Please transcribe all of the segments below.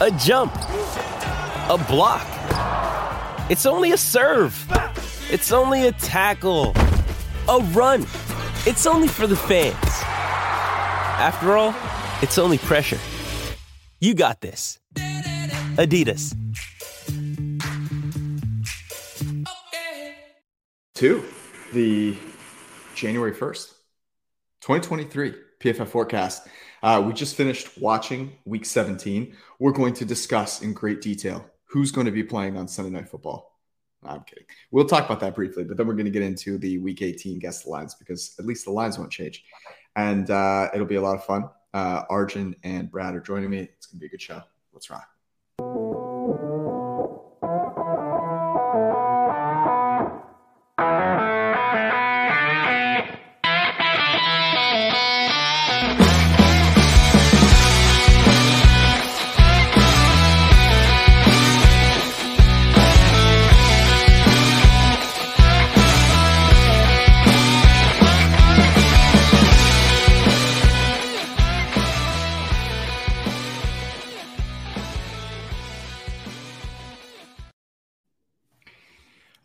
a jump, a block. It's only a serve. It's only a tackle, a run. It's only for the fans. After all, it's only pressure. You got this. Adidas. to the January 1st, 2023 PFF forecast. Uh, we just finished watching week 17. We're going to discuss in great detail who's going to be playing on Sunday Night Football. I'm kidding. We'll talk about that briefly, but then we're going to get into the week 18 guest lines because at least the lines won't change. And uh, it'll be a lot of fun. Uh, Arjun and Brad are joining me. It's going to be a good show. Let's rock.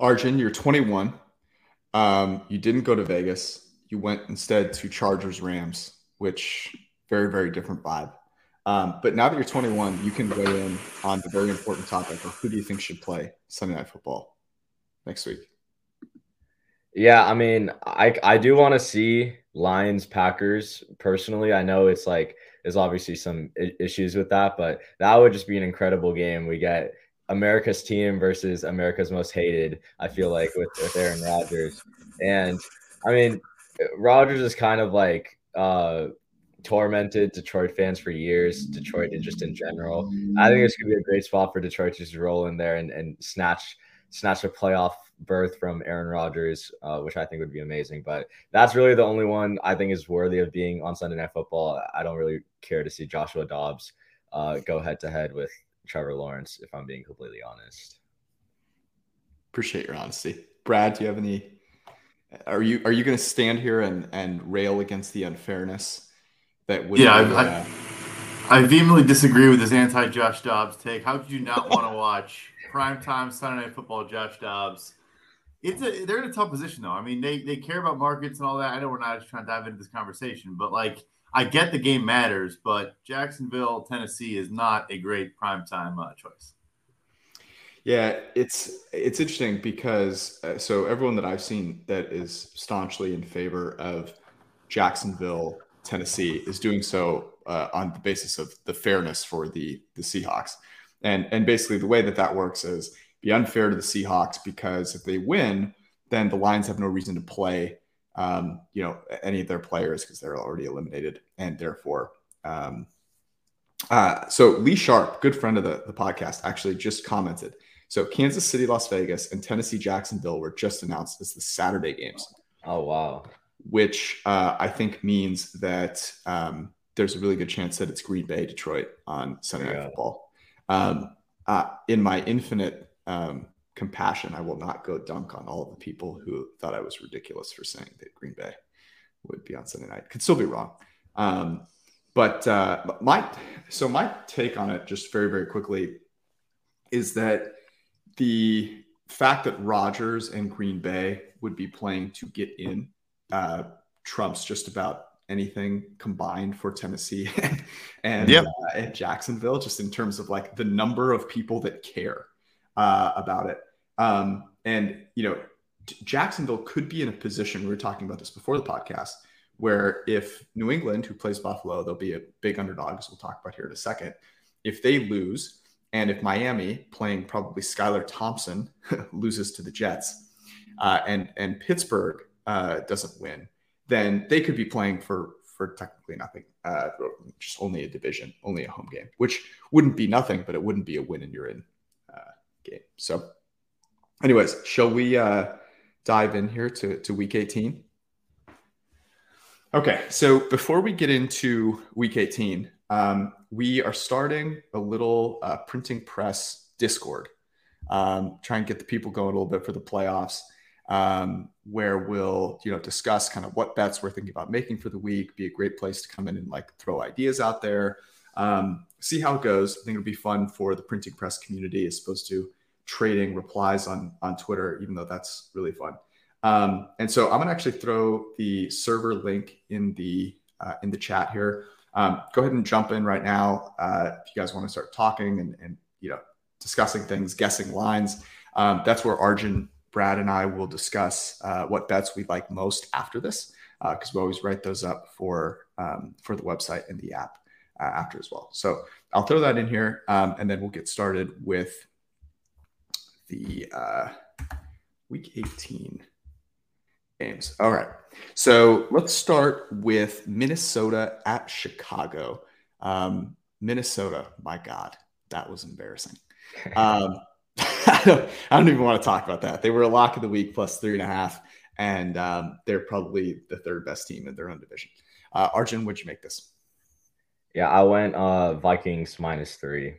Arjun, you're 21. Um, you didn't go to Vegas. You went instead to Chargers Rams, which very, very different vibe. Um, but now that you're 21, you can weigh in on the very important topic of who do you think should play Sunday Night Football next week? Yeah, I mean, I I do want to see Lions Packers personally. I know it's like there's obviously some issues with that, but that would just be an incredible game. We get America's team versus America's most hated. I feel like with, with Aaron Rodgers, and I mean, Rodgers is kind of like uh, tormented Detroit fans for years. Detroit and just in general. I think it's gonna be a great spot for Detroit to just roll in there and, and snatch snatch a playoff berth from Aaron Rodgers, uh, which I think would be amazing. But that's really the only one I think is worthy of being on Sunday Night Football. I don't really care to see Joshua Dobbs uh, go head to head with Trevor Lawrence, if I'm being completely honest. Appreciate your honesty, Brad. Do you have any? Are you are you going to stand here and and rail against the unfairness that would? Yeah, be, I, uh, I, I, vehemently disagree with this anti Josh Dobbs take. How could you not want to watch primetime Sunday Night Football? Josh Dobbs. It's a they're in a tough position though. I mean, they they care about markets and all that. I know we're not just trying to dive into this conversation, but like I get the game matters, but Jacksonville, Tennessee is not a great primetime uh, choice. Yeah, it's it's interesting because uh, so everyone that I've seen that is staunchly in favor of Jacksonville, Tennessee, is doing so uh, on the basis of the fairness for the the Seahawks, and and basically the way that that works is be unfair to the Seahawks because if they win, then the Lions have no reason to play um, you know, any of their players because they're already eliminated, and therefore, um, uh, so Lee Sharpe, good friend of the, the podcast, actually just commented. So Kansas City, Las Vegas, and Tennessee, Jacksonville were just announced as the Saturday games. Oh wow! Which uh, I think means that um, there's a really good chance that it's Green Bay, Detroit on Sunday Night yeah. Football. Um, uh, in my infinite um, compassion, I will not go dunk on all of the people who thought I was ridiculous for saying that Green Bay would be on Sunday night. Could still be wrong. Um, but uh, my so my take on it, just very very quickly, is that the fact that Rodgers and Green Bay would be playing to get in uh, trumps just about anything combined for Tennessee and yep. uh, and Jacksonville, just in terms of like the number of people that care uh, about it. Um, and, you know, Jacksonville could be in a position, we were talking about this before the podcast, where if New England, who plays Buffalo, they'll be a big underdog, as we'll talk about here in a second. If they lose, and if Miami, playing probably Skylar Thompson, loses to the Jets, uh, and and Pittsburgh uh, doesn't win, then they could be playing for for technically nothing, uh, just only a division, only a home game, which wouldn't be nothing, but it wouldn't be a win and you're in game. So, anyways, shall we uh, dive in here to, to week 18? Okay, so before we get into week 18, um, we are starting a little uh, printing press Discord. Um, try and get the people going a little bit for the playoffs, um, where we'll you know discuss kind of what bets we're thinking about making for the week. Be a great place to come in and like throw ideas out there. Um, see how it goes. I think it'll be fun for the printing press community as opposed to trading replies on on Twitter, even though that's really fun. Um, and so I'm gonna actually throw the server link in the uh, in the chat here. Um, go ahead and jump in right now uh, if you guys want to start talking and, and you know discussing things, guessing lines. Um, that's where Arjun, Brad, and I will discuss uh, what bets we like most after this because uh, we always write those up for um, for the website and the app after as well. So I'll throw that in here um, and then we'll get started with the uh, week 18 games. All right. So let's start with Minnesota at Chicago. Um, Minnesota, my God, that was embarrassing. Um, I, don't, I don't even want to talk about that. They were a lock of the week plus three and a half, and um, they're probably the third best team in their own division. Uh, Arjun, what'd you make this? Yeah, I went uh, Vikings minus three.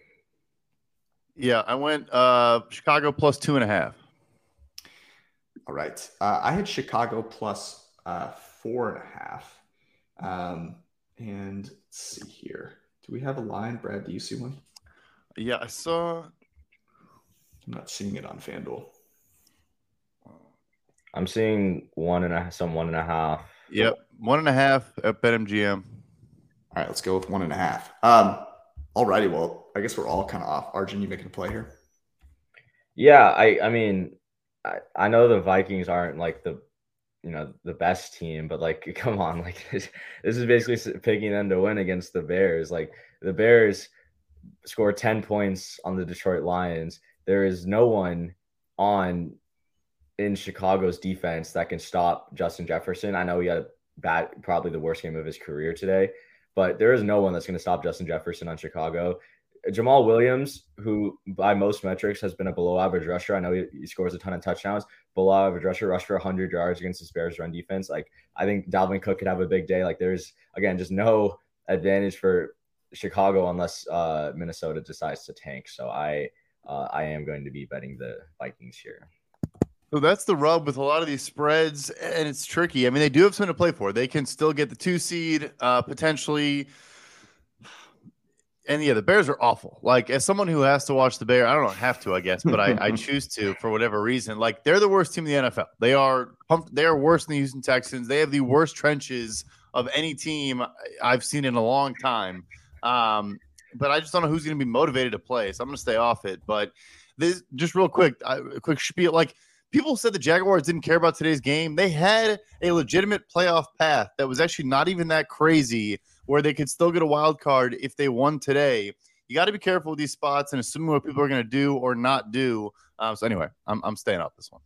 Yeah, I went uh, Chicago plus two and a half. All right. Uh, I had Chicago plus, uh, four and a half. Um, and let's see here. Do we have a line, Brad? Do you see one? Yeah, I saw. I'm not seeing it on FanDuel. I'm seeing one and a some one and a half. Yep, one and a half at BetMGM. All right, let's go with one and a half. Um, alrighty, well, I guess we're all kind of off. Arjun, you making a play here? Yeah, I I mean, I, I know the Vikings aren't like the you know the best team, but like come on, like this, this is basically picking them to win against the Bears. Like the Bears score 10 points on the Detroit Lions. There is no one on in Chicago's defense that can stop Justin Jefferson. I know he had bad probably the worst game of his career today, but there is no one that's going to stop Justin Jefferson on Chicago. Jamaal Williams, who by most metrics has been a below average rusher. I know he, he scores a ton of touchdowns. Below average rusher, rushed for 100 yards against the Bears run defense. Like I think Dalvin Cook could have a big day. Like there's again just no advantage for Chicago unless uh, Minnesota decides to tank. So I uh, I am going to be betting the Vikings here. So that's the rub with a lot of these spreads, and it's tricky. I mean, they do have something to play for. They can still get the two seed uh, potentially and yeah, the Bears are awful. Like as someone who has to watch the Bears, I don't have to, I guess, but I, I choose to for whatever reason. Like they're the worst team in the NFL. They are pumped. They are worse than the Houston Texans. They have the worst trenches of any team I've seen in a long time. Um, but I just don't know who's going to be motivated to play, so I'm going to stay off it. But this, just real quick, a quick spiel. Like people said, the Jaguars didn't care about today's game. They had a legitimate playoff path that was actually not even that crazy where they could still get a wild card if they won today. You got to be careful with these spots and assuming what people are going to do or not do. Um, so anyway, I'm, I'm staying off this one.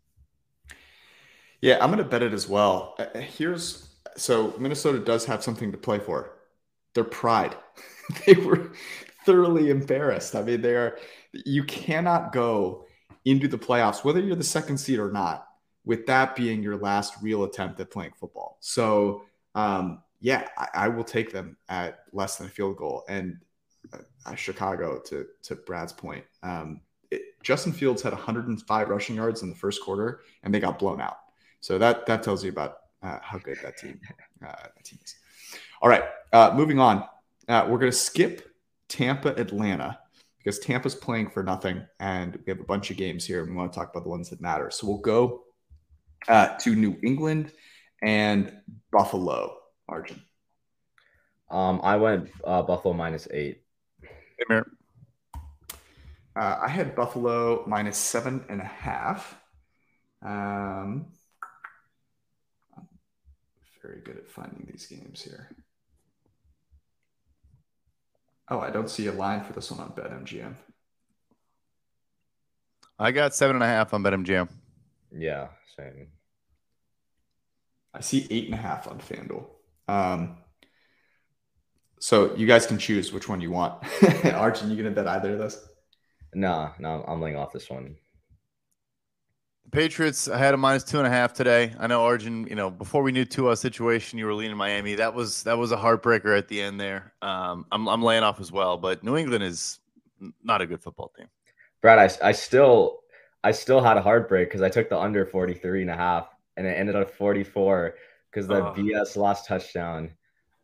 Yeah, I'm going to bet it as well. Uh, here's so Minnesota does have something to play for. Their pride. they were thoroughly embarrassed. I mean, they are. You cannot go into the playoffs, whether you're the second seed or not, with that being your last real attempt at playing football. So um, yeah, I, I, will take them at less than a field goal. And uh, Chicago, to to Brad's point, um, it, Justin Fields had 105 rushing yards in the first quarter, and they got blown out. So that that tells you about uh, how good that team uh, that team is. All right, uh, moving on. Uh, we're going to skip Tampa, Atlanta because Tampa's playing for nothing, and we have a bunch of games here. And we want to talk about the ones that matter. So we'll go uh, to New England and Buffalo. Arjun? Um, I went uh, Buffalo minus eight. Hey, uh, I had Buffalo minus seven and a half. Um, I'm very good at finding these games here. Oh, I don't see a line for this one on BetMGM. I got seven and a half on BetMGM. Yeah, same. I see eight and a half on FanDuel. Um, So you guys can choose which one you want. Arjun, you gonna bet either of those? No, no, I'm laying off this one. Patriots, I had a minus two and a half today. I know Arjun, you know, before we knew Tua's situation, you were leaning Miami. That was that was a heartbreaker at the end there. Um, I'm I'm laying off as well, but New England is not a good football team. Brad, I, I still I still had a heartbreak because I took the under 43 and a half and it ended up 44 because the oh. BS lost touchdown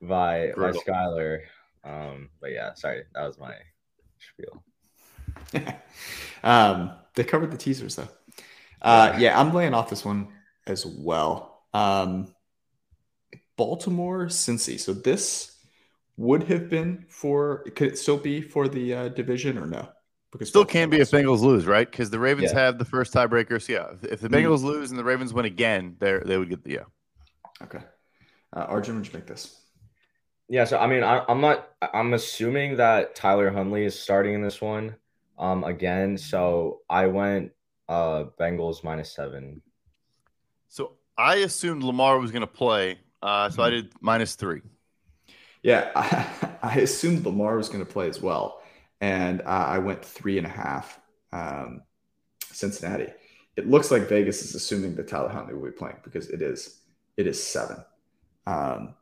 by Brutal. by Skylar. Um, but yeah, sorry, that was my spiel. um, they covered the teasers though. Uh, yeah, I'm laying off this one as well. Um, Baltimore, Cincy. So this would have been for. Could it still be for the uh, division or no? Because still can be if Bengals lose, right? Because the Ravens yeah. have the first tiebreaker. So yeah, if the Bengals mm lose and the Ravens win again, they they would get the yeah. Okay, uh, Arjun, would you make this? Yeah, so I mean, I, am not. I'm assuming that Tyler Huntley is starting in this one, um, again. So I went uh Bengals minus seven. So I assumed Lamar was going to play, uh, so I mm-hmm. did minus three. Yeah, I, I assumed Lamar was going to play as well, and uh, I went three and a half. Um, Cincinnati. It looks like Vegas is assuming that Tyler Huntley will be playing because it is it is seven. Um,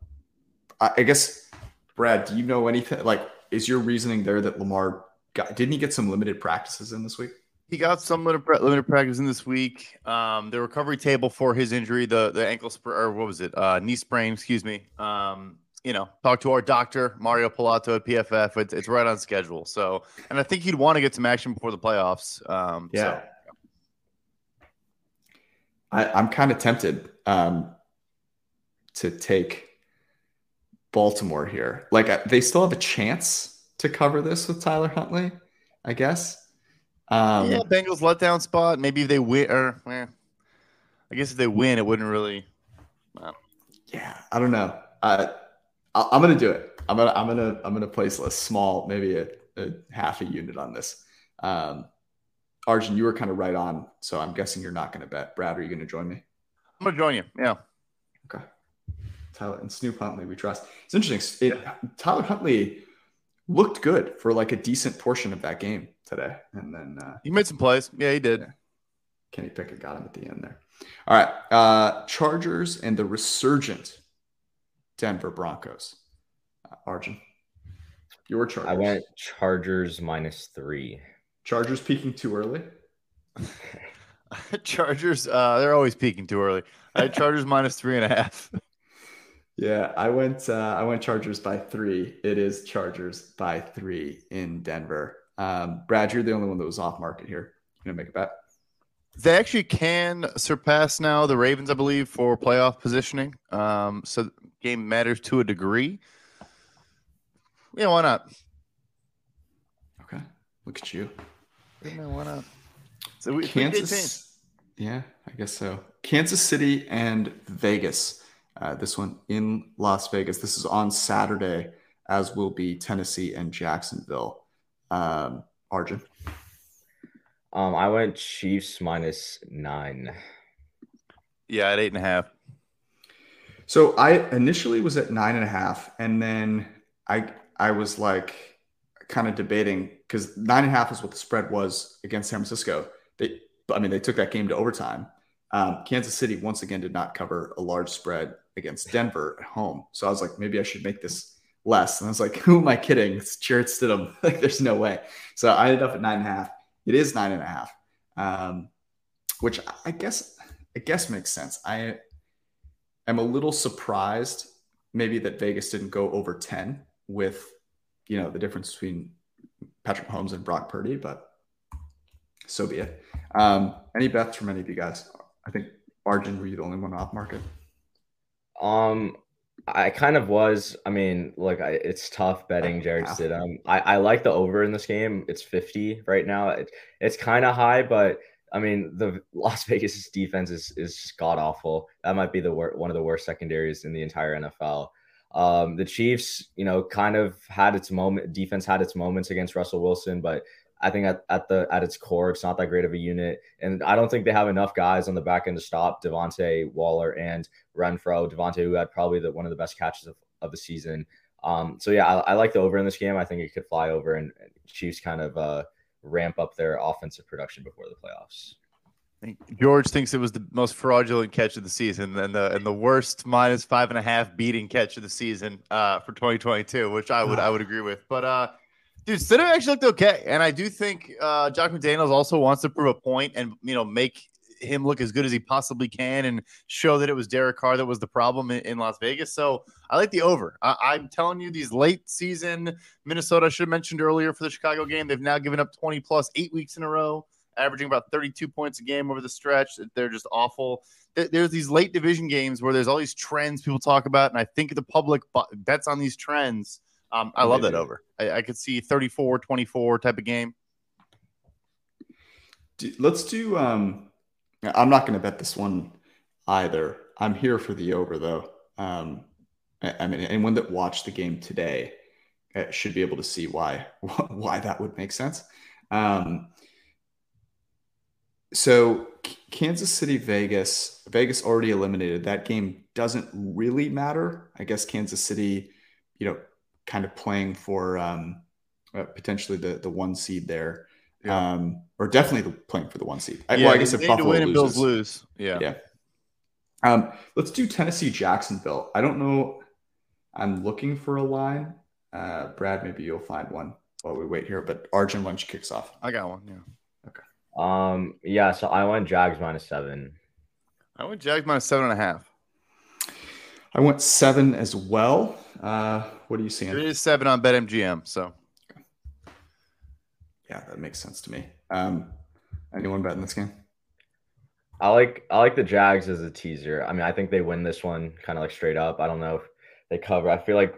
I, I guess, Brad, do you know anything? Like, is your reasoning there that Lamar got? Didn't he get some limited practices in this week? He got some limited practice in this week. Um, the recovery table for his injury, the the ankle sprain, or what was it, uh, knee sprain? Excuse me. Um, you know, talk to our doctor Mario Pilato at PFF. It's, it's right on schedule. So, and I think he'd want to get some action before the playoffs. Um, yeah. So. I, I'm kind of tempted um, to take Baltimore here. Like they still have a chance to cover this with Tyler Huntley, I guess. Um, yeah, Bengals letdown spot. Maybe if they win, or eh, I guess if they win, it wouldn't really. Well. Yeah, I don't know. Uh, I, am gonna do it. I'm gonna I'm gonna I'm gonna place a small, maybe a, a half a unit on this. Um, Arjun, you were kind of right on, so I'm guessing you're not gonna bet. Brad, are you gonna join me? I'm gonna join you. Yeah. Okay. Tyler and Snoop Huntley, we trust. It's interesting. It, Tyler Huntley looked good for like a decent portion of that game today. And then uh, he made some plays. Yeah, he did. Yeah. Kenny Pickett got him at the end there. All right. Uh, Chargers and the resurgent Denver Broncos. Uh, Arjun, your Chargers. I went Chargers minus three. Chargers peaking too early. Chargers, uh, they're always peaking too early. I had Chargers minus three and a half. Yeah, I went. Uh, I went Chargers by three. It is Chargers by three in Denver. Um, Brad, you're the only one that was off market here. You gonna make a bet? They actually can surpass now the Ravens, I believe, for playoff positioning. Um, so game matters to a degree. Yeah, why not? Okay, look at you. Yeah, why not? So we, Kansas. Yeah, I guess so. Kansas City and Vegas. Uh, this one in Las Vegas. This is on Saturday, as will be Tennessee and Jacksonville. Um, Arjun. Um, I went Chiefs minus nine. Yeah, at eight and a half. So I initially was at nine and a half, and then I I was like kind of debating because nine and a half is what the spread was against San Francisco. They, I mean, they took that game to overtime. Um, Kansas City once again did not cover a large spread against Denver at home, so I was like, maybe I should make this less. And I was like, who am I kidding? It's Jarrett Stidham. like, there's no way. So I ended up at nine and a half. It is nine and a half, um, which I guess I guess makes sense. I am a little surprised maybe that Vegas didn't go over 10 with you know the difference between Patrick Mahomes and Brock Purdy, but so be it. Um, any bets from any of you guys? I think Arjun, were you the only one off market? Um, I kind of was. I mean, look, I, it's tough betting Jarrett Stidham. I, I like the over in this game. It's 50 right now. It, it's kind of high, but I mean, the Las Vegas defense is is god awful. That might be the wor- one of the worst secondaries in the entire NFL. Um, the Chiefs, you know, kind of had its moment. Defense had its moments against Russell Wilson, but I think at, at the at its core, it's not that great of a unit, and I don't think they have enough guys on the back end to stop Davante Waller and Renfro. Davante, who had probably the, one of the best catches of, of the season. Um, so yeah, I, I, like the over in this game. I think it could fly over and Chiefs kind of uh, ramp up their offensive production before the playoffs. George thinks it was the most fraudulent catch of the season and the and the worst minus five and a half beating catch of the season uh, for 2022, which I would I would agree with. But uh, dude, Stidham actually looked okay, and I do think uh, McDaniels also wants to prove a point and you know make him look as good as he possibly can and show that it was Derek Carr that was the problem in, in Las Vegas. So I like the over. I, am telling you, these late season Minnesota, I should have mentioned earlier for the Chicago game, they've now given up 20 plus eight weeks in a row, averaging about 32 points a game over the stretch. They're just awful. There's these late division games where there's all these trends people talk about, and I think the public bets on these trends. Um, I love that over. I, I could see 34 24 type of game. Let's do um, I'm not going to bet this one either. I'm here for the over though. Um, I mean, anyone that watched the game today uh, should be able to see why why that would make sense. Um, so Kansas City, Vegas, Vegas already eliminated. That game doesn't really matter. I guess Kansas City, you know, kind of playing for um, uh, potentially the the one seed there. Yeah. Um, or definitely the, playing for the one seed. I, yeah, well, I guess if Buffalo win and Bills lose, yeah, yeah. Um, let's do Tennessee Jacksonville. I don't know. I'm looking for a line. Uh, Brad, maybe you'll find one while we wait here. But Arjun, why kicks off? I got one. Yeah. Okay. Um. Yeah. So I went Jags minus seven. I went Jags minus seven and a half. I went seven as well. Uh, what are you seeing? It is seven on BetMGM. So yeah, that makes sense to me. Um, anyone bet in this game? I like I like the Jags as a teaser. I mean, I think they win this one kind of like straight up. I don't know if they cover. I feel like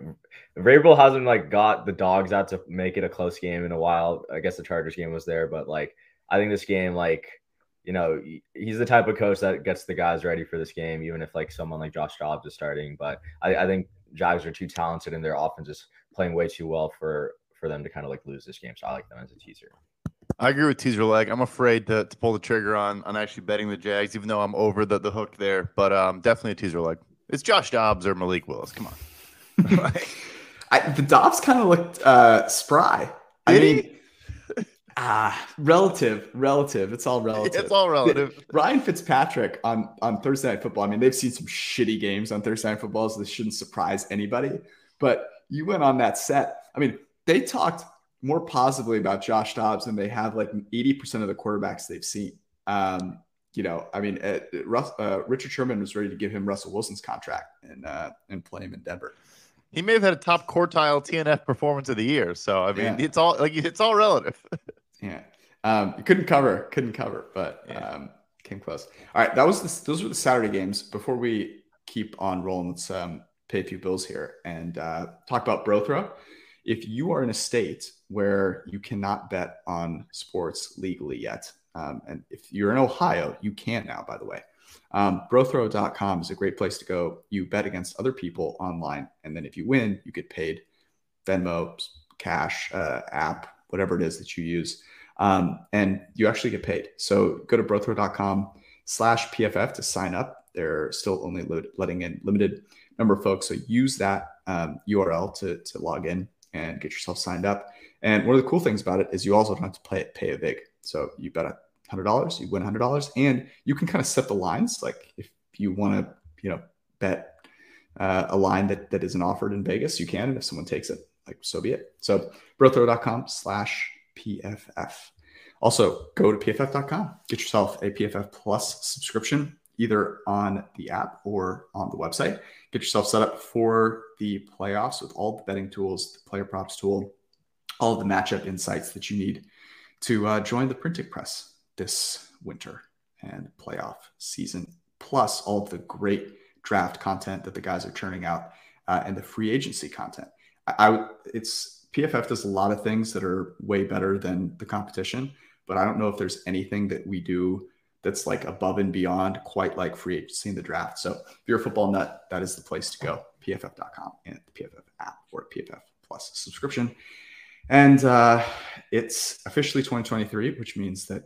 Vrabel hasn't like got the dogs out to make it a close game in a while. I guess the Chargers game was there, but like I think this game, like you know, he's the type of coach that gets the guys ready for this game, even if like someone like Josh Dobbs is starting. But I, I think Jags are too talented and their offense is playing way too well for for them to kind of like lose this game. So I like them as a teaser. I agree with teaser leg. I'm afraid to, to pull the trigger on on actually betting the Jags, even though I'm over the, the hook there. But um, definitely a teaser leg. It's Josh Dobbs or Malik Willis. Come on. I, the Dobbs kind of looked uh, spry. Did I mean, Ah, relative, relative. It's all relative. It's all relative. Ryan Fitzpatrick on on Thursday Night Football. I mean, they've seen some shitty games on Thursday Night Football, so this shouldn't surprise anybody. But you went on that set. I mean, they talked more positively about Josh Dobbs than they have like 80% of the quarterbacks they've seen. Um, you know, I mean, uh, Russ, uh, Richard Sherman was ready to give him Russell Wilson's contract and uh, and play him in Denver. He may have had a top quartile TNF performance of the year. So I mean, yeah. it's all like it's all relative. yeah, um, couldn't cover, couldn't cover, but yeah. um, came close. All right, that was the, those were the Saturday games. Before we keep on rolling, let's um, pay a few bills here and uh, talk about Brothrow if you are in a state where you cannot bet on sports legally yet, um, and if you're in Ohio, you can now, by the way. Um, Brothrow.com is a great place to go. You bet against other people online, and then if you win, you get paid Venmo, cash, uh, app, whatever it is that you use. Um, and you actually get paid. So go to brothrow.com slash PFF to sign up. They're still only letting in limited number of folks. So use that um, URL to, to log in and get yourself signed up. And one of the cool things about it is you also don't have to pay, pay a vig. So you bet a hundred dollars, you win a hundred dollars, and you can kind of set the lines. Like if you want to, you know, bet uh, a line that that isn't offered in Vegas, you can. And if someone takes it, like so be it. So brothrow.com slash PFF. Also, go to pff.com. Get yourself a PFF Plus subscription, either on the app or on the website. Get yourself set up for the playoffs with all the betting tools, the player props tool, all the matchup insights that you need to uh, join the printing press this winter and playoff season, plus all the great draft content that the guys are churning out uh, and the free agency content. I, I, it's PFF does a lot of things that are way better than the competition, but I don't know if there's anything that we do that's like above and beyond quite like free agency in the draft. So if you're a football nut, that is the place to go. PFF.com and the PFF app or PFF Plus subscription. And uh, it's officially 2023, which means that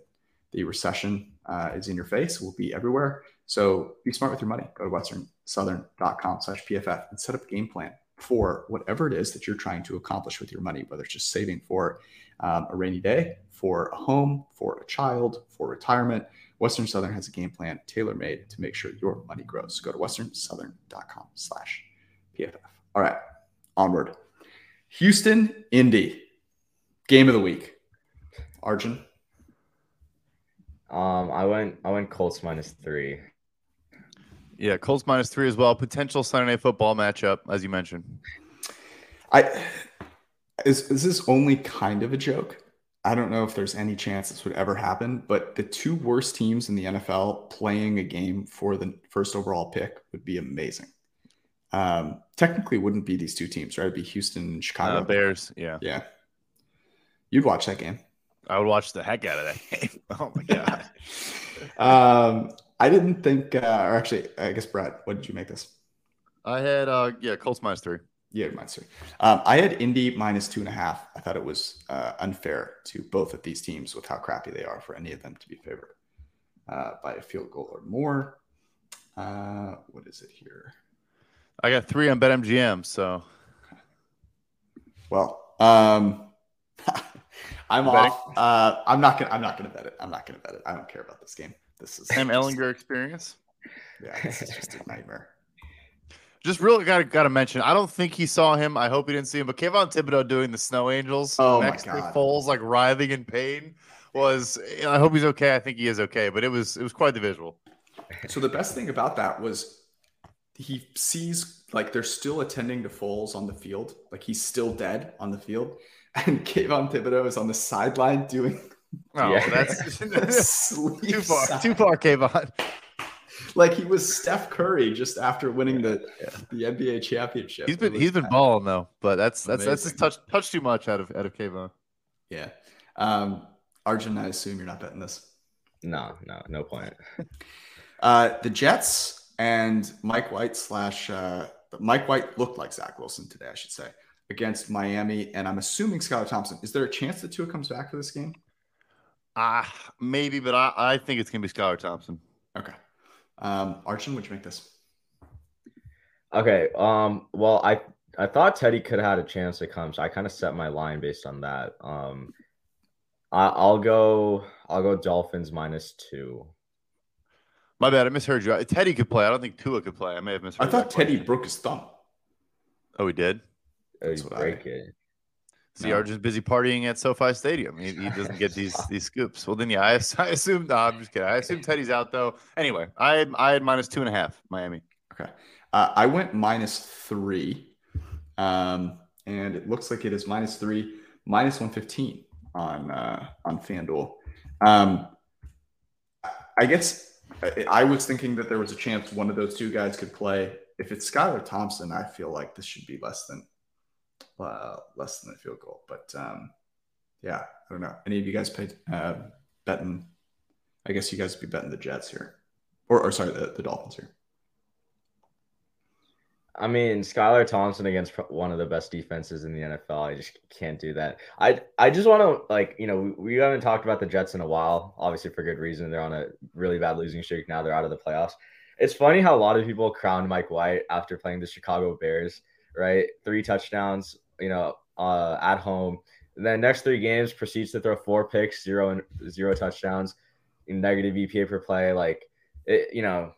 the recession uh, is in your face, will be everywhere. So be smart with your money. Go to westernsouthern.com slash PFF and set up a game plan for whatever it is that you're trying to accomplish with your money, whether it's just saving for um, a rainy day, for a home, for a child, for retirement. Western Southern has a game plan tailor made to make sure your money grows. Go to westernsouthern.com slash PFF. All right, onward. Houston, Indy, game of the week. Arjun. Um, I went I went Colts minus three. Yeah, Colts minus three as well. Potential Sunday night football matchup, as you mentioned. I is is this only kind of a joke? I don't know if there's any chance this would ever happen, but the two worst teams in the NFL playing a game for the first overall pick would be amazing. Um, technically, wouldn't be these two teams, right? It'd be Houston and Chicago. Uh, Bears, yeah, yeah. You'd watch that game. I would watch the heck out of that game. Oh my god. um, I didn't think, uh, or actually, I guess Brett, what did you make this? I had, uh, yeah, Colts minus three. Yeah, minus three. Um, I had Indy minus two and a half. I thought it was uh, unfair to both of these teams with how crappy they are for any of them to be favored uh, by a field goal or more. Uh, what is it here? I got three on BetMGM. So, well, um, I'm off. Uh, I'm not gonna. I'm not gonna bet it. I'm not gonna bet it. I don't care about this game. This is Sam Ehlinger experience. Yeah, this is just a nightmare. Just really got to got to mention. I don't think he saw him. I hope he didn't see him. But Kayvon Thibodeaux doing the Snow Angels oh next to Foles, like writhing in pain, was. I hope he's okay. I think he is okay. But it was it was quite the visual. So the best thing about that was he sees like they're still attending to Foles on the field, like he's still dead on the field, and Kayvon Thibodeaux is on the sideline doing Oh, Yeah. that's sleep too far. sound. Too far, Kayvon. like he was Steph Curry just after winning the the NBA championship. He's It been was he's been balling though. But that's that's that's just touch touch too much out of out of Kayvon. Yeah. Um, Arjun, I assume you're not betting this. No, no, no point. Uh, the Jets and Mike White slash uh, Mike White looked like Zach Wilson today, I should say, against Miami, and I'm assuming Skylar Thompson. Is there a chance that Tua comes back for this game? Ah, maybe, but I, I think it's gonna be Skylar Thompson. Okay. Um, Arjun, would you make this? Okay. Um. Well, I I thought Teddy could have had a chance to come, so I kind of set my line based on that. Um. I, I'll go. I'll go Dolphins minus two. My bad, I misheard you. Teddy could play. I don't think Tua could play. I may have misheard. I thought Teddy question. broke his thumb. Oh, he did. Oh, That's you I- break it. No. Arjun's busy partying at SoFi Stadium. He, he doesn't get these these scoops. Well, then yeah, I, I assume. No, I'm just kidding. I assume Teddy's out though. Anyway, I had, I had minus two and a half Miami. Okay. Uh, I went minus three, um, and it looks like it is minus three, minus one fifteen on uh, on FanDuel. Um, I- guess I was thinking that there was a chance one of those two guys could play. If it's Skylar Thompson, I feel like this should be less than uh, less than a field goal. But um, yeah, I don't know. Any of you guys paid uh, betting? I guess you guys would be betting the Jets here, or, or sorry, the, the Dolphins here. I mean, Skylar Thompson against one of the best defenses in the NFL. I just can't do that. I I just want to like you know we, we haven't talked about the Jets in a while, obviously for good reason. They're on a really bad losing streak now. They're out of the playoffs. It's funny how a lot of people crowned Mike White after playing the Chicago Bears, right? Three touchdowns, you know, uh, at home. And then next three games proceeds to throw four picks, zero and zero touchdowns, negative EPA per play. Like, it, you know,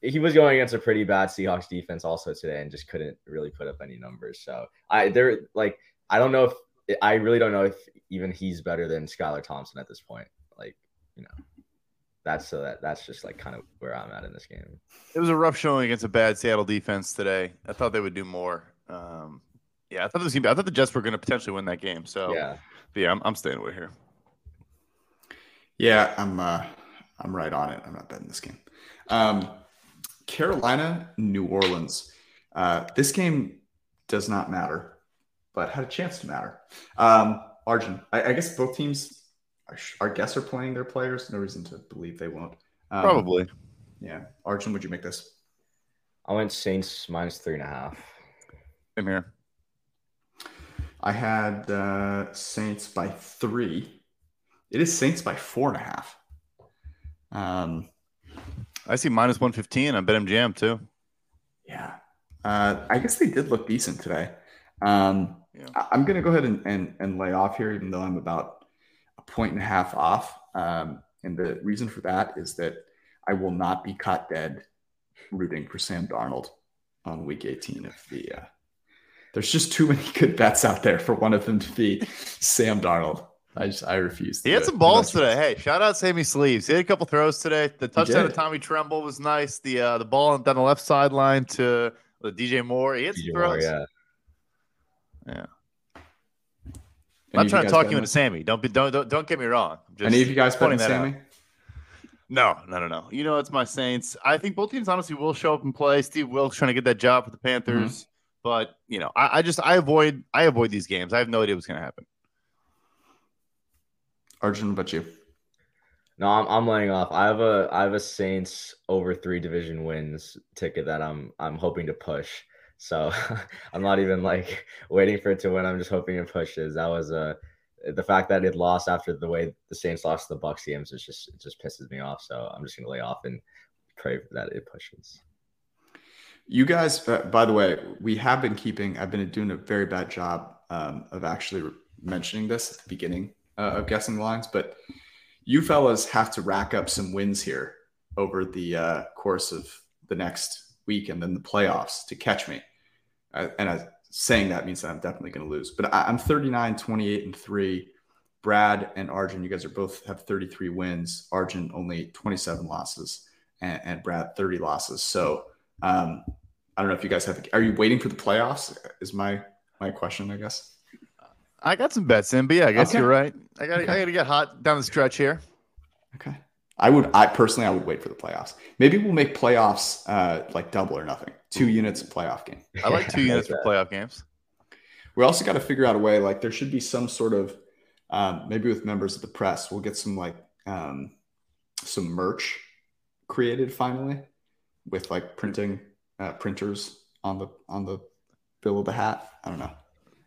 he was going against a pretty bad Seahawks defense also today and just couldn't really put up any numbers. So I there like I don't know if I really don't know if even he's better than Skylar Thompson at this point. Like, you know, that's so that that's just like kind of where I'm at in this game. It was a rough showing against a bad Seattle defense today. I thought they would do more. Um, yeah, I thought this. I thought the Jets were going to potentially win that game. So Yeah. but yeah, I'm, I'm staying away here. Yeah, I'm uh I'm right on it. I'm not betting this game. Um Carolina, New Orleans. Uh this game does not matter, but had a chance to matter. Um Arjun, I, I guess both teams I our guests are playing their players. No reason to believe they won't. Um, Probably. Yeah. Arjun, would you make this? I went Saints minus three and a half. Same here. I had uh Saints by three. It is Saints by four and a half. Um I see minus one fifteen on BetMGM too. Yeah. Uh, I guess they did look decent today. Um, Yeah. I- I'm going to go ahead and, and, and lay off here, even though I'm about a point and a half off. Um, and the reason for that is that I will not be caught dead rooting for Sam Darnold on week 18 of the. Uh, there's just too many good bets out there for one of them to be Sam Darnold. I just I refuse. to He had some balls today. Hey, shout out Sammy Sleeves. He had a couple throws today. The touchdown to. Tommy Tremble was nice. The uh, the ball down the left sideline to uh, DJ Moore. He had some DJ throws. Moore, yeah. I'm not trying to talk you into Sammy. Don't be don't don't, don't get me wrong. I'm just Any of you guys pointing that out. Sammy? No, no, no, no. You know, it's my Saints. I think both teams honestly will show up and play. Steve Wilks trying to get that job for the Panthers, Mm-hmm. But you know, I, I just I avoid I avoid these games. I have no idea what's going to happen. Arjun, what about you? No, I'm I'm laying off. I have a I have a Saints over three division wins ticket that I'm I'm hoping to push. So I'm not even like waiting for it to win. I'm just hoping it pushes. That was a the fact that it lost after the way the Saints lost the Bucs games is just it just pisses me off. So I'm just gonna lay off and pray that it pushes. You guys, uh, by the way, we have been keeping. I've been doing a very bad job um, of actually mentioning this at the beginning uh, of guessing lines, but you fellas have to rack up some wins here over the uh, course of the next week and then the playoffs to catch me. Uh, and I, saying that means that I'm definitely going to lose. But I, I'm 39, 28, and three. Brad and Arjun, you guys are both have 33 wins. Arjun only 27 losses, and, and Brad 30 losses. So um, I don't know if you guys have. Are you waiting for the playoffs? Is my my question, I guess. I got some bets in, but yeah, I guess Okay. you're right. I got Okay. I got to get hot down the stretch here. Okay. I would. I personally, I would wait for the playoffs. Maybe we'll make playoffs uh, like double or nothing. Two units playoff game. I like two units for playoff games. We also got to figure out a way. Like there should be some sort of um, maybe with members of the press, we'll get some like um, some merch created finally with like printing uh, printers on the on the bill of the hat. I don't know.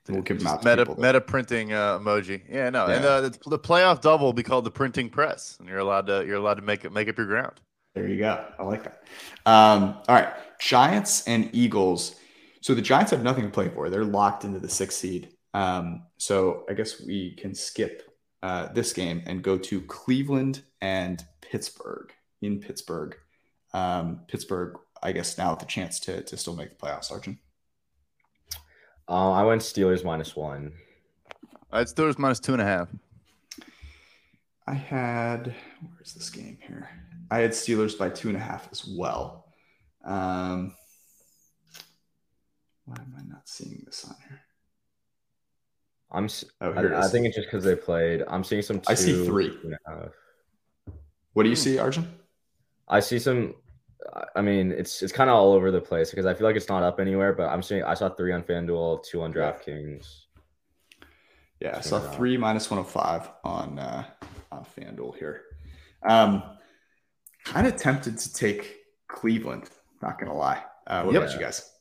We'll give them out Meta people meta printing uh, emoji. Yeah, no, and uh, the, the playoff double will be called the printing press, and you're allowed to you're allowed to make it make up your ground. There you go. I like that. Um, all right. Giants and Eagles. So the Giants have nothing to play for. They're locked into the sixth seed. Um, so I guess we can skip uh, this game and go to Cleveland and Pittsburgh in Pittsburgh. Um, Pittsburgh, I guess now with the chance to, to still make the playoffs, Arjun. Uh, I went Steelers minus one. Uh, it's Steelers minus two and a half. I had, where's this game here? I had Steelers by two and a half as well. Um, why am I not seeing this on here? I'm. Oh, here it I think it's just because they played. I'm seeing some. I see two, three. two and a half. What do you see, Arjun? I see some. I- I mean, it's it's kind of all over the place because I feel like it's not up anywhere. But I'm seeing. I saw three on FanDuel, two on DraftKings. Yeah, I saw it out. three minus 105 on uh, on FanDuel here. Um, kind of tempted to take Cleveland. Not gonna lie. Uh, what Yep. about you guys?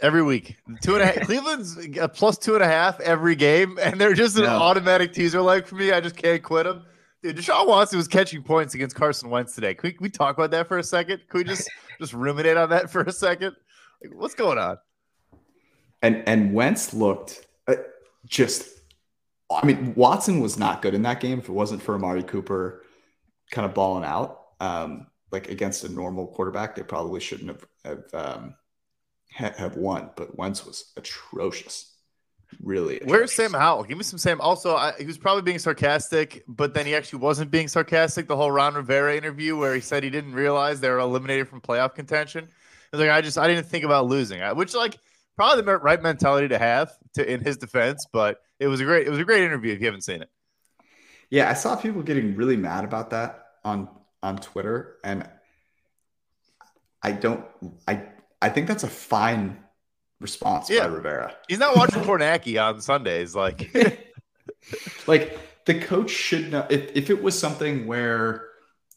Every week, two and a half. Cleveland's a plus two and a half every game, and they're just an Yeah. automatic teaser like for me. I just can't quit them. Dude, Deshaun Watson was catching points against Carson Wentz today. Can we, can we talk about that for a second? Can we just just ruminate on that for a second? Like, what's going on? And and Wentz looked uh, just. I mean, Watson was not good in that game. If it wasn't for Amari Cooper, kind of balling out, um, like against a normal quarterback, they probably shouldn't have have um, ha- have won. But Wentz was atrocious. Really, Where's. Sam Howell? Give me some Sam. Also, I, he was probably being sarcastic, but then he actually wasn't being sarcastic. The whole Ron Rivera interview where he said he didn't realize they were eliminated from playoff contention. He was like, I just I didn't think about losing, I- which like probably the right mentality to have to in his defense. But it was a great it was a great interview if you haven't seen it. Yeah, I saw people getting really mad about that on on Twitter, and I don't. I I think that's a fine response Yeah. by Rivera. He's not watching Kornacki on Sundays. Like like the coach should know if if it was something where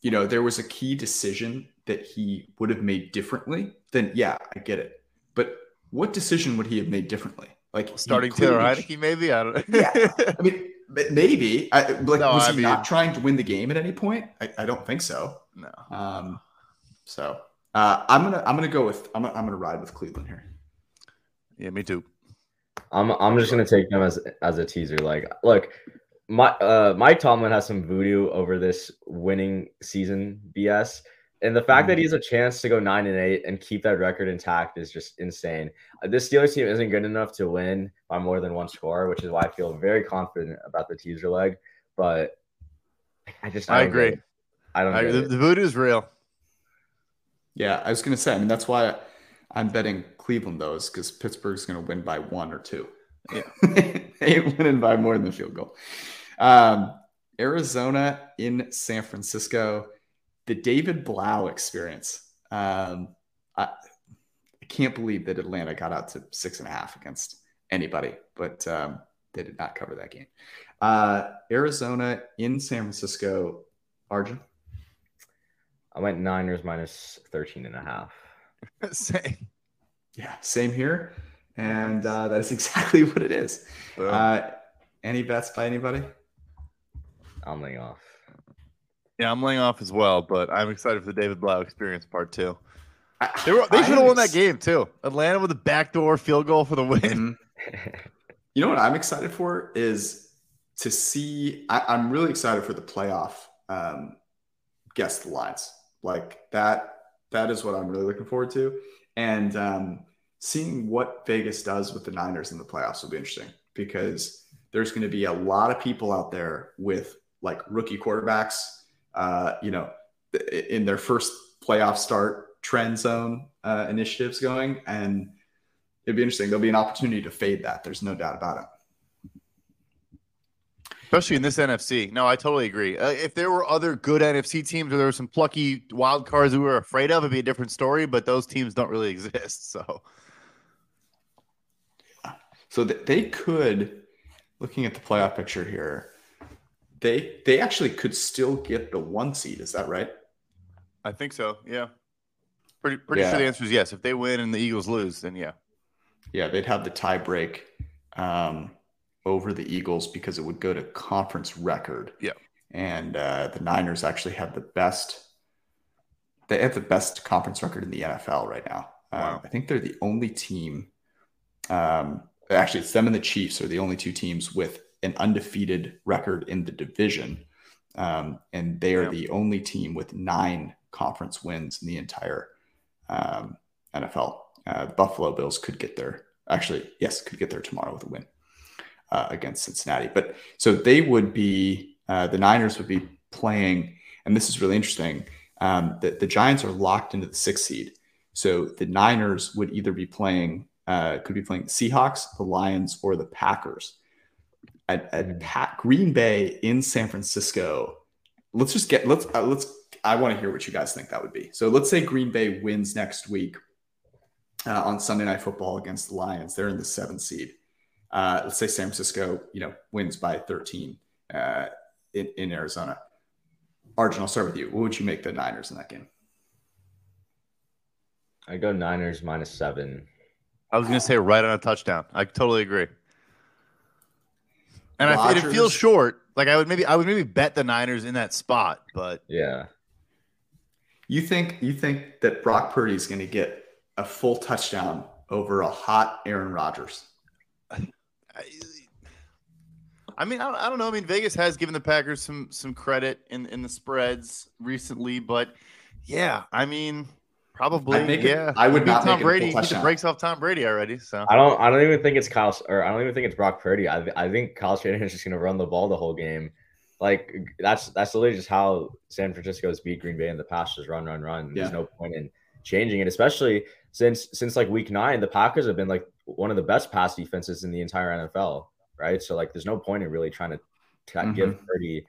you know there was a key decision that he would have made differently, then yeah, I get it. But what decision would he have made differently? Like starting Taylor Heinicke, maybe I don't know. Yeah. I mean, maybe. I, like, No, was I he mean- not trying to win the game at any point? I, I don't think so. no. Um, so Uh, I'm gonna I'm gonna go with I'm gonna, I'm gonna ride with Cleveland here. Yeah, me too. I'm I'm just gonna take them as as a teaser. Like, look, my uh Mike Tomlin has some voodoo over this winning season BS. And the fact that he has a chance to go nine and eight and keep that record intact is just insane. Uh, This Steelers team isn't good enough to win by more than one score, which is why I feel very confident about the teaser leg. But I just I don't agree. get it. I don't I, the, the voodoo is real. Yeah, I was gonna say. I mean, that's why I'm betting Cleveland though, is because Pittsburgh's gonna win by one or two. Yeah. they ain't winning by more than the field goal. Um, Arizona in San Francisco, the David Blough experience. Um, I, I can't believe that Atlanta got out to six and a half against anybody, but um, they did not cover that game. Uh, Arizona in San Francisco, Arjun. I went Niners minus 13 and a half. Same. Yeah, same here. And uh, that is exactly what it is. Uh, any bets by anybody? I'm laying off. yeah, I'm laying off as well, but I'm excited for the David Blough experience part two. I- They, were, they should have won that game too. Atlanta with a backdoor field goal for the win. Mhm. You know what I'm excited for is to see. I, I'm really excited for the playoff. Um, guess the lines like that. That is what I'm really looking forward to, and um, seeing what Vegas does with the Niners in the playoffs will be interesting because there's going to be a lot of people out there with like rookie quarterbacks. Uh, you know, in their first playoff start, trend zone uh, initiatives going and it'd be interesting. There'll be an opportunity to fade that. There's no doubt about it. Especially in this NFC. No, I totally agree. Uh, if there were other good NFC teams or there were some plucky wild cards we were afraid of, it'd be a different story, but those teams don't really exist. So So th- they could, looking at the playoff picture here, they they actually could still get the one seed. Is that right? I think so. Yeah. Pretty pretty Yeah. sure the answer is yes. If they win and the Eagles lose, then yeah. Yeah, they'd have the tie break um, over the Eagles because it would go to conference record. Yeah. and uh, the Niners actually have the best. They have the best conference record in the NFL right now. Um, Wow. I think they're the only team. Um, actually, it's them and the Chiefs are the only two teams with an undefeated record in the division, um, and they are Yeah. the only team with nine conference wins in the entire um, NFL. Uh, the Buffalo Bills could get there. Actually, yes, could get there tomorrow with a win uh, against Cincinnati. But so they would be uh, the Niners would be playing, and this is really interesting. Um, the, the Giants are locked into the sixth seed, so the Niners would either be playing, uh, could be playing the Seahawks, the Lions, or the Packers. At, at Pa- Green Bay in San Francisco, let's just get let's uh, let's. I want to hear what you guys think that would be. So let's say Green Bay wins next week uh, on Sunday Night Football against the Lions. They're in the seventh seed. Uh, let's say San Francisco, you know, wins by 13 uh, in, in Arizona. Arjun, I'll start with you. What would you make the Niners in that game? I go Niners minus seven. I was gonna say right on a touchdown. I totally agree. And I, it feels short. Like I would maybe I would maybe bet the Niners in that spot, but Yeah. You think you think that Brock Purdy is going to get a full touchdown over a hot Aaron Rodgers? I, I mean, I, don't- know. I mean, Vegas has given the Packers some some credit in in the spreads recently, but yeah, I mean, probably I'd make it- yeah. I would Beat not Tom make it a Brady. He breaks off Tom Brady already. So I don't. I don't even think it's Kyle, or I don't even think it's Brock Purdy. I, I think Kyle Shanahan is just going to run the ball the whole game. Like that's that's literally just how San Francisco's beat Green Bay in the past. Just run, run, run. There's no point in changing it, especially since since like week nine, the Packers have been like one of the best pass defenses in the entire NFL. Right. So like, there's no point in really trying to t- give Purdy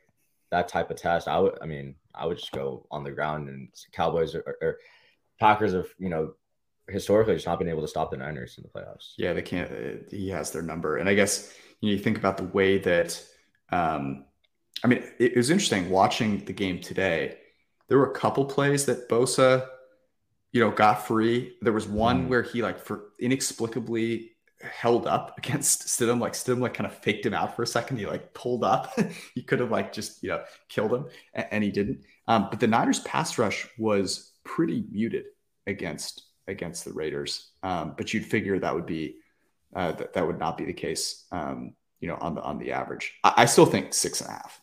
that type of test. I would. I mean, I would just go on the ground and Cowboys or, or Packers have you know historically just not been able to stop the Niners in the playoffs. Yeah, they can't. uh, He has their number, and I guess you, know, you think about the way that. Um, I mean, it, it was interesting watching the game today. There were a couple plays that Bosa, you know, got free. There was one Mhm. where he like for inexplicably held up against Stidham. Like Stidham like kind of faked him out for a second. He like pulled up. he could have like just you know killed him, and, and he didn't. Um, but the Niners pass rush was pretty muted against against the Raiders. Um, but you'd figure that would be uh, that that would not be the case. Um, you know, on the on the average, I, I, still think six and a half.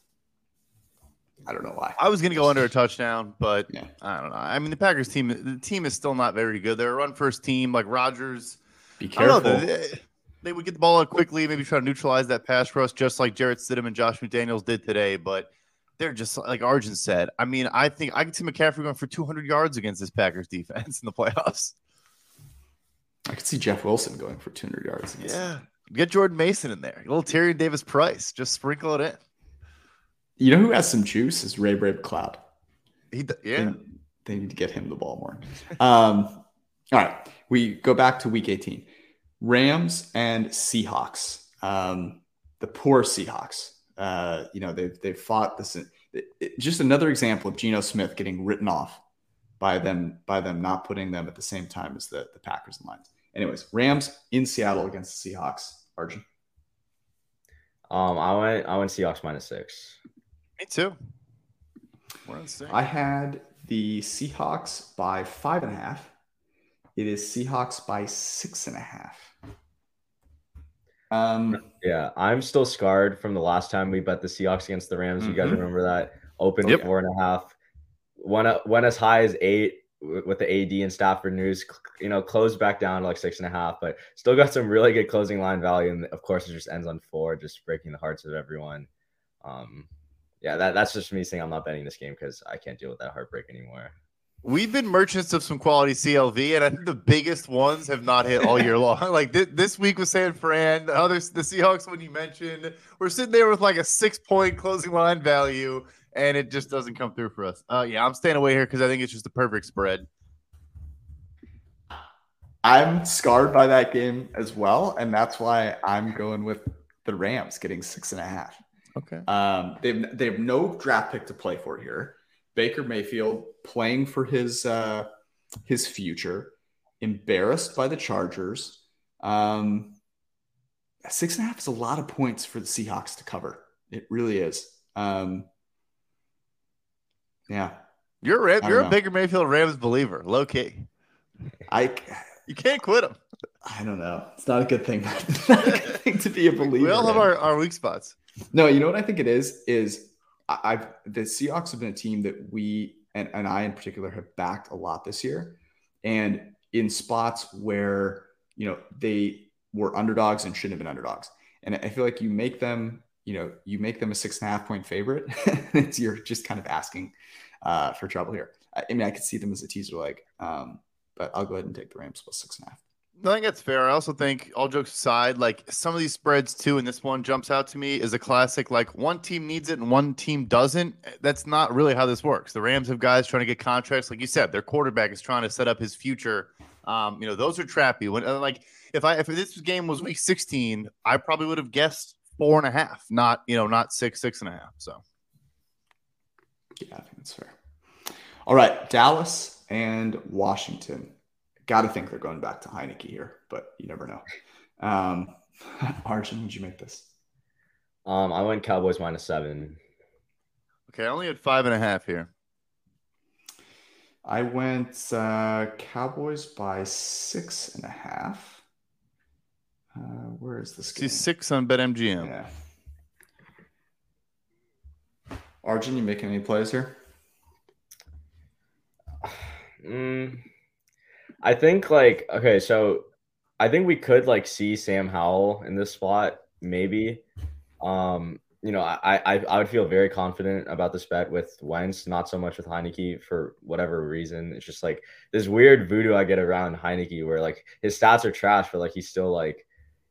I don't know why. I was going to go under a touchdown, but yeah. I don't know. I mean, the Packers team, the team is still not very good. They're a run first team, like Rodgers. Be careful. Know, they, they, would get the ball out quickly, maybe try to neutralize that pass rush, just like Jarrett Stidham and Josh McDaniels did today. But they're just like Arjun said. I mean, I think I can see McCaffrey going for 200 yards against this Packers defense in the playoffs. I could see Jeff Wilson going for 200 yards. Yeah. Get Jordan Mason in there. A little Tyrion Davis Price. Just sprinkle it in. You know who has some juice is Ray Ray McCloud. He, yeah. They, they, need to get him the ball more. Um, all right. We go back to week 18. Rams and Seahawks. Um, the poor Seahawks. Uh, you know, they've, they've fought this. It, it, just another example of Geno Smith getting written off by them by them not putting them at the same time as the, the Packers and Lions. Anyways, Rams in Seattle against the Seahawks. Arjun. Um, I went I went Seahawks minus six. Me too. I had the Seahawks by five and a half. It is Seahawks by six and a half. Um, yeah, I'm still scarred from the last time we bet the Seahawks against the Rams. Mm-hmm. You guys mm-hmm. remember that? Open yep. four and a half, went went as high as eight with the AD and Stafford news. You know, closed back down to like six and a half, but still got some really good closing line value. And of course, it just ends on four, just breaking the hearts of everyone. Um, yeah, that, that's just me saying I'm not betting this game because I can't deal with that heartbreak anymore. We've been merchants of some quality CLV, and I think the biggest ones have not hit all year long. like th- this week with San Fran, the others, the Seahawks, when you mentioned, we're sitting there with like a six point closing line value, and it just doesn't come through for us. Uh, yeah, I'm staying away here because I think it's just the perfect spread. I'm scarred by that game as well, and that's why I'm going with the Rams getting six and a half. Okay. Um, they have, they have no draft pick to play for here. Baker Mayfield playing for his uh, his future, embarrassed by the Chargers. Um, six and a half is a lot of points for the Seahawks to cover. It really is. Um, yeah, you're a, you're a Baker Mayfield Rams believer, low key. I you can't quit him. I don't know. It's not a good thing. not a good thing to be a believer. We all have our, our weak spots. No, you know what I think it is is I've the Seahawks have been a team that we and, and I in particular have backed a lot this year. And in spots where, you know, they were underdogs and shouldn't have been underdogs. And I feel like you make them, you know, you make them a six and a half point favorite. you're just kind of asking uh, for trouble here. I, I mean, I could see them as a teaser like, um, but I'll go ahead and take the Rams plus six and a half. I think that's fair. I also think, all jokes aside, like some of these spreads too, and this one jumps out to me is a classic. Like one team needs it and one team doesn't. That's not really how this works. The Rams have guys trying to get contracts, like you said. Their quarterback is trying to set up his future. Um, you know, those are trappy. When uh, like if I if this game was week 16, I probably would have guessed four and a half, not you know, not six, six and a half. So yeah, I think that's fair. All right, Dallas and Washington got to think they're going back to Heinicke here, but you never know. Um, Arjun, would you make this? Um, I went Cowboys minus seven. Okay, I only had five and a half here. I went uh, Cowboys by six and a half. Uh, where is this? Game? See six on BetMGM. Yeah. Arjun, you making any plays here? Mm, I think like okay, so I think we could like see Sam Howell in this spot, maybe. Um, you know, I, I I would feel very confident about this bet with Wentz, not so much with Heinicke for whatever reason. It's just like this weird voodoo I get around Heinicke where like his stats are trash, but like he's still like,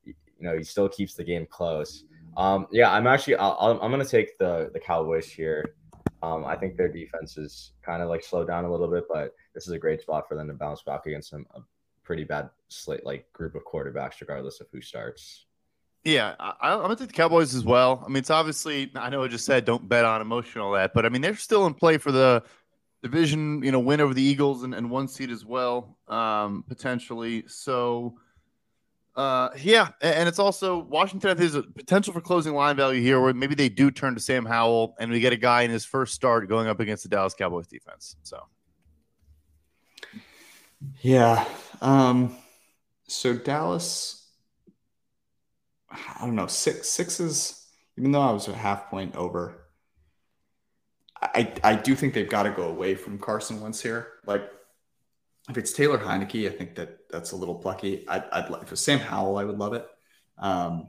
you know, he still keeps the game close. Um, yeah, I'm actually I'll, I'm gonna take the the Cowboys here. Um, I think their defense is kind of like slowed down a little bit, but this is a great spot for them to bounce back against some a pretty bad slate like group of quarterbacks, regardless of who starts. Yeah, I, am gonna take the Cowboys as well. I mean, it's obviously I know I just said don't bet on emotional that, but I mean they're still in play for the division, you know, win over the Eagles and, and one seed as well, um, potentially. So uh, yeah, and it's also Washington has a potential for closing line value here, where maybe they do turn to Sam Howell, and we get a guy in his first start going up against the Dallas Cowboys defense. So, Yeah. Um, so Dallas, I don't know, six sixes, even though I was a half point over. I, I do think they've got to go away from Carson Wentz here. Like, if it's Taylor Heinicke, I think that that's a little plucky. I'd, I'd if it was Sam Howell, I would love it. Um,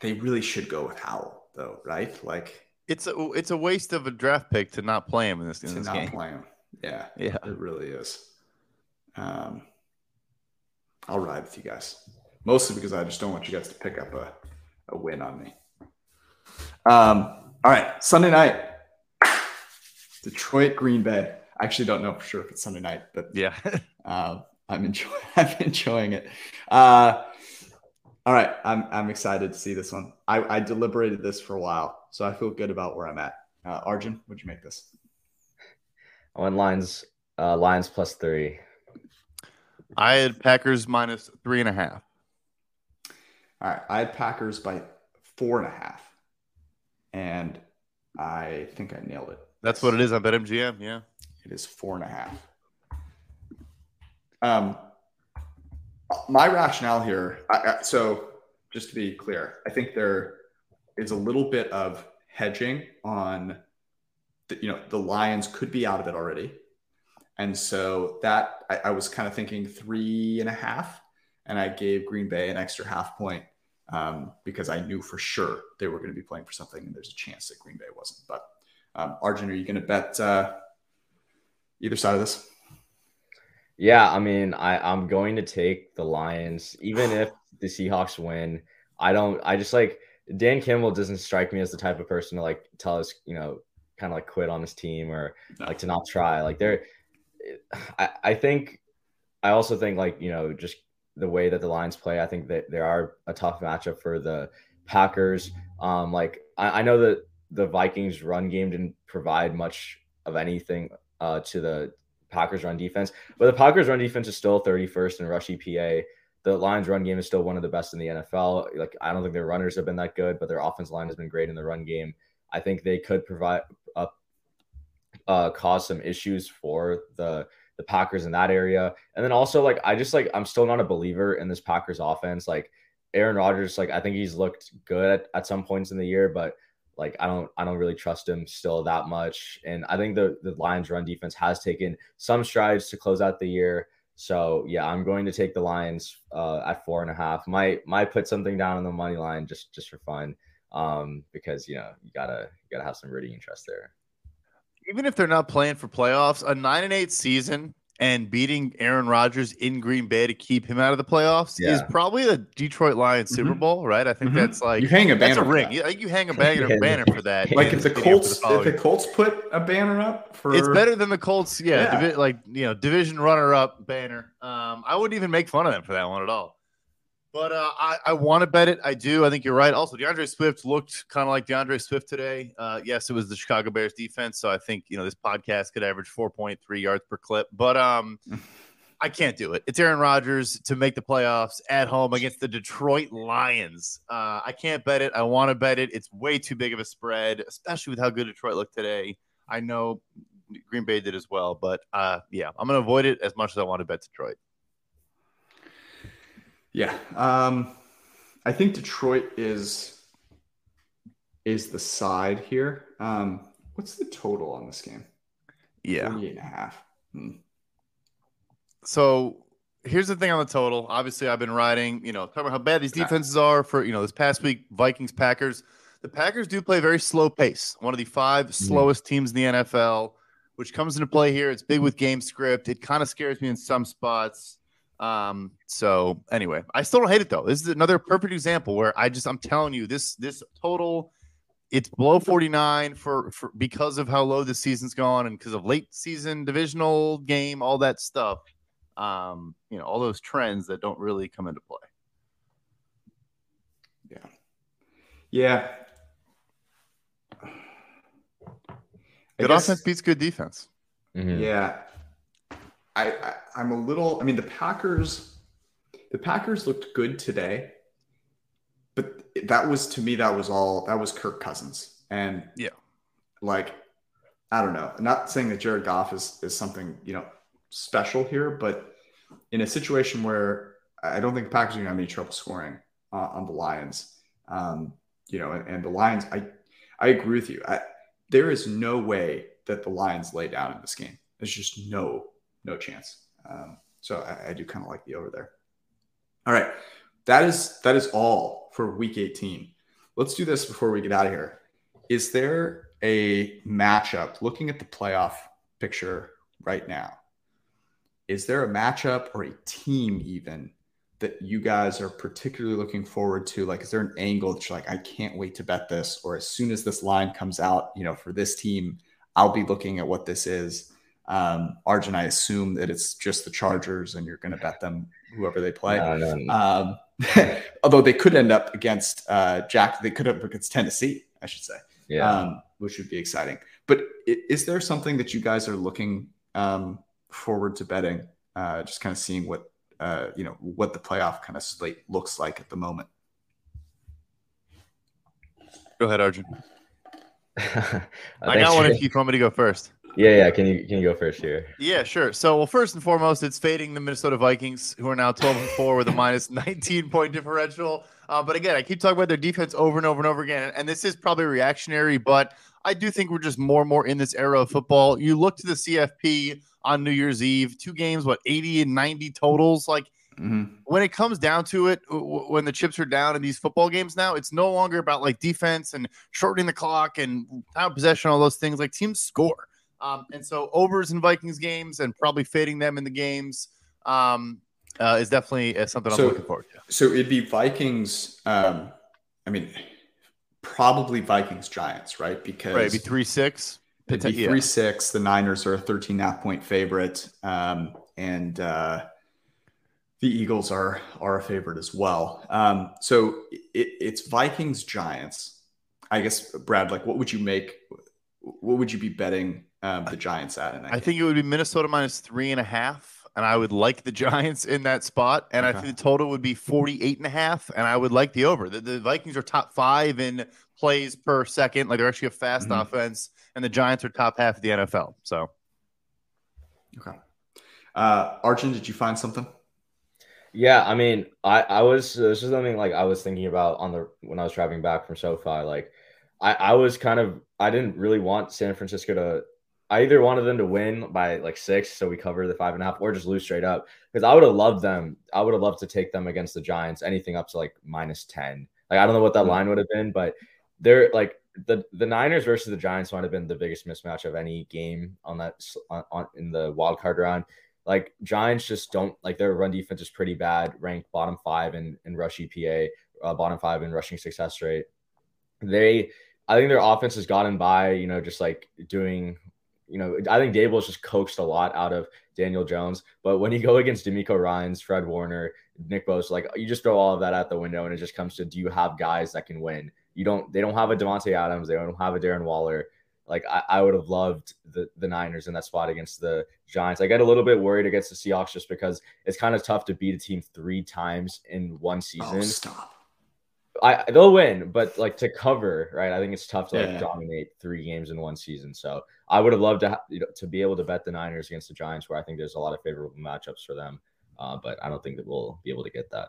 they really should go with Howell, though, right? Like, it's a it's a waste of a draft pick to not play him in this, in to this not game. play him. Yeah, Yeah. it really is. Um, I'll ride with you guys, mostly because I just don't want you guys to pick up a, a win on me. Um, all right, Sunday night, Detroit, Green Bay. I actually don't know for sure if it's Sunday night, but Yeah. uh, I'm enjoying. I'm enjoying it. Uh, all right, I'm I'm excited to see this one. I, I deliberated this for a while, so I feel good about where I'm at. Uh, Arjun, what'd you make this? I went Lions, uh, Lions plus three. I had Packers minus three and a half. All right, I had Packers by four and a half, and I think I nailed it. That's what it is. I bet MGM. Yeah. It is four and a half. Um, my rationale here. I, I, so, just to be clear, I think there is a little bit of hedging on. You know, the Lions could be out of it already, and so that I, I was kind of thinking three and a half, and I gave Green Bay an extra half point um, because I knew for sure they were going to be playing for something, and there's a chance that Green Bay wasn't. But um, Arjun, are you going to bet uh, either side of this? Yeah, I mean, I, I'm going to take the Lions, even if the Seahawks win. I don't, I just like Dan Campbell doesn't strike me as the type of person to like tell us, you know, kind of like quit on his team or No. like to not try. Like they're, I, I think, I also think like, you know, just the way that the Lions play, I think that there are a tough matchup for the Packers. Um, like I, I know that the Vikings run game didn't provide much of anything uh, to the Packers run defense, but the Packers run defense is still 31st in rush EPA. The Lions run game is still one of the best in the NFL. Like I don't think their runners have been that good, but their offense line has been great in the run game. I think they could provide uh, uh, cause some issues for the the Packers in that area. And then also like I just like I'm still not a believer in this Packers offense. Like Aaron Rodgers, like I think he's looked good at, at some points in the year, but like I don't I don't really trust him still that much. And I think the the Lions run defense has taken some strides to close out the year. So yeah, I'm going to take the Lions uh, at four and a half. Might might put something down on the money line just just for fun, um, because you know you gotta you gotta have some rooting interest there. Even if they're not playing for playoffs, a nine and eight season and beating Aaron Rodgers in Green Bay to keep him out of the playoffs Yeah. is probably the Detroit Lions Super Mhm. Bowl, right? I think Mhm. that's like You hang a that's a banner for ring. that. You hang a banner, Yeah. banner for that. Like if the stadium for Colts, if the Colts put a banner up for, It's better than the Colts, yeah, Yeah. divi- like you know, division runner-up banner. Um, I wouldn't even make fun of them for that one at all. But uh, I, I want to bet it. I do. I think you're right. Also, D'Andre Swift looked kind of like D'Andre Swift today. Uh, yes, it was the Chicago Bears defense, so I think you know this podcast could average 4.3 yards per clip. But um, I can't do it. It's Aaron Rodgers to make the playoffs at home against the Detroit Lions. Uh, I can't bet it. I want to bet it. It's way too big of a spread, especially with how good Detroit looked today. I know Green Bay did as well, but uh, yeah, I'm going to avoid it as much as I want to bet Detroit. Yeah. Um, I think Detroit is is the side here. Um, what's the total on this game? Yeah. 48 and a half. Hmm. So here's the thing on the total. Obviously, I've been riding, you know, talking about how bad these defenses are for, you know, this past week, Vikings, Packers. The Packers do play a very slow pace, one of the five slowest teams in the NFL, which comes into play here. It's big with game script. It kind of scares me in some spots. Um, so anyway, I still don't hate it though. This is another perfect example where I just I'm telling you this this total it's below 49 for, for because of how low the season's gone and because of late season divisional game, all that stuff um, you know, all those trends that don't really come into play. Yeah. Yeah. I Good guess- offense beats good defense. Mhm. Yeah. I, I I'm a little I mean the Packers the Packers looked good today. But that was to me that was all that was Kirk Cousins. And Yeah. like I don't know. I'm not saying that Jared Goff is is something, you know, special here, but in a situation where I don't think the Packers are going to have any trouble scoring uh, on the Lions, um, you know, and, and, the Lions, I I agree with you. I, there is no way that the Lions lay down in this game. There's just no no chance. Um, so I, I do kind of like the over there. All right, that is that is all for Week 18. Let's do this before we get out of here. Is there a matchup looking at the playoff picture right now? Is there a matchup or a team even that you guys are particularly looking forward to? Like, is there an angle that you're like, I can't wait to bet this? Or as soon as this line comes out, you know, for this team, I'll be looking at what this is. Um, Arjun, I assume that it's just the Chargers and you're going to bet them whoever they play. No, no, no. Um, although they could end up against uh, Jack, they could have against Tennessee, I should say. Yeah. Um, which would be exciting. But is there something that you guys are looking um, forward to betting? Uh, just kind of seeing what uh, you know what the playoff kind of slate looks like at the moment. Go ahead, Arjun. I, I got one if you want me to go first. Yeah, yeah. Can you can you go first here? Yeah, sure. So, well, first and foremost, it's fading the Minnesota Vikings, who are now 12 and 4 with a minus 19 point differential. Uh, but again, I keep talking about their defense over and over and over again, and this is probably reactionary, but I do think we're just more and more in this era of football. You look to the CFP on New Year's Eve, two games, what 80 and 90 totals, like. Mm-hmm. When it comes down to it, when the chips are down in these football games now, it's no longer about like defense and shortening the clock and time possession, all those things. Like teams score. Um, and so overs in Vikings games and probably fading them in the games um, uh, is definitely uh, something so, I'm looking forward to. So it'd be Vikings. Um, I mean, probably Vikings Giants, right? Because right, it'd be three six. It'd be three six. The Niners are a 13 half point favorite, um, and uh, the Eagles are are a favorite as well. Um, so it, it's Vikings Giants. I guess Brad, like, what would you make? What would you be betting um, the Giants at? In I game? think it would be Minnesota minus three and a half, and I would like the Giants in that spot. And okay. I think the total would be 48 and a half, and I would like the over. The, the Vikings are top five in plays per second. Like they're actually a fast mm-hmm. offense, and the Giants are top half of the NFL. So, okay. Uh, Arjun, did you find something? Yeah, I mean, I I was this is something like I was thinking about on the when I was driving back from SoFi. Like, I I was kind of I didn't really want San Francisco to I either wanted them to win by like six, so we cover the five and a half, or just lose straight up. Because I would have loved them. I would have loved to take them against the Giants, anything up to like minus ten. Like I don't know what that mm-hmm. line would have been, but they're like the the Niners versus the Giants might have been the biggest mismatch of any game on that on, on in the wild card round. Like Giants just don't like their run defense is pretty bad, ranked bottom five in in rush EPA, uh, bottom five in rushing success rate. They I think their offense has gotten by, you know, just like doing you know, I think Daboll's just coaxed a lot out of Daniel Jones. But when you go against DeMeco Ryans, Fred Warner, Nick Bosa, like you just throw all of that out the window, and it just comes to do you have guys that can win? You don't. They don't have a Davante Adams. They don't have a Darren Waller. Like I, I would have loved the the Niners in that spot against the Giants. I get a little bit worried against the Seahawks just because it's kind of tough to beat a team three times in one oh, season. Oh, stop. I they'll win, but like to cover, right? I think it's tough to like yeah. dominate three games in one season. So I would have loved to ha- you know, to be able to bet the Niners against the Giants, where I think there's a lot of favorable matchups for them. Uh, but I don't think that we'll be able to get that.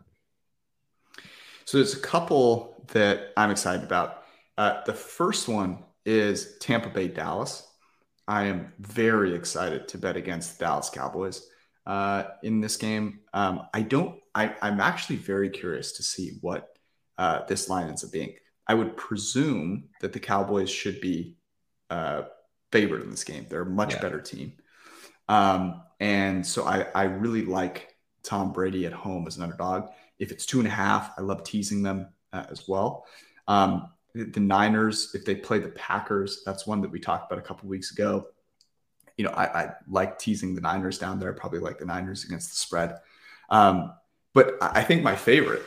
So there's a couple that I'm excited about. Uh, the first one is Tampa Bay Dallas. I am very excited to bet against the Dallas Cowboys uh, in this game. Um, I don't. I, I'm actually very curious to see what uh, this line ends up being. I would presume that the Cowboys should be uh, favored in this game. They're a much yeah. better team. Um, and so I, I really like Tom Brady at home as an underdog. If it's two and a half, I love teasing them uh, as well. Um, the Niners, if they play the Packers, that's one that we talked about a couple weeks ago. You know, I, I, like teasing the Niners down there. I probably like the Niners against the spread. Um, but I think my favorite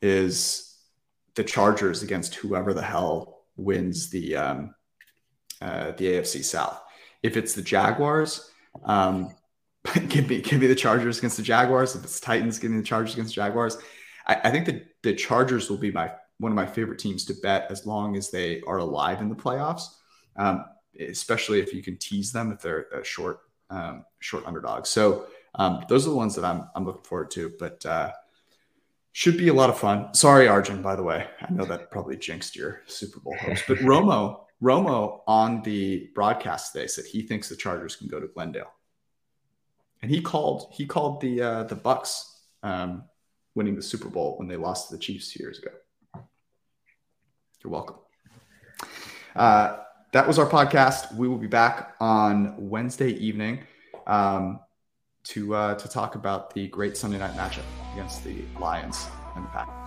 is the Chargers against whoever the hell wins the um, uh, the AFC South. If it's the Jaguars, um, give me give me the Chargers against the Jaguars. If it's Titans, give me the Chargers against the Jaguars. I, I think that the Chargers will be my one of my favorite teams to bet as long as they are alive in the playoffs. Um, especially if you can tease them if they're a short um, short underdogs. So um, those are the ones that I'm I'm looking forward to. But uh, should be a lot of fun. Sorry, Arjun, by the way. I know that probably jinxed your Super Bowl hopes. But Romo, Romo on the broadcast today said he thinks the Chargers can go to Glendale. And he called he called the uh, the Bucs um, winning the Super Bowl when they lost to the Chiefs two years ago. You're welcome. Uh, that was our podcast. We will be back on Wednesday evening um, to uh, to talk about the great Sunday night matchup against the Lions and the Packers.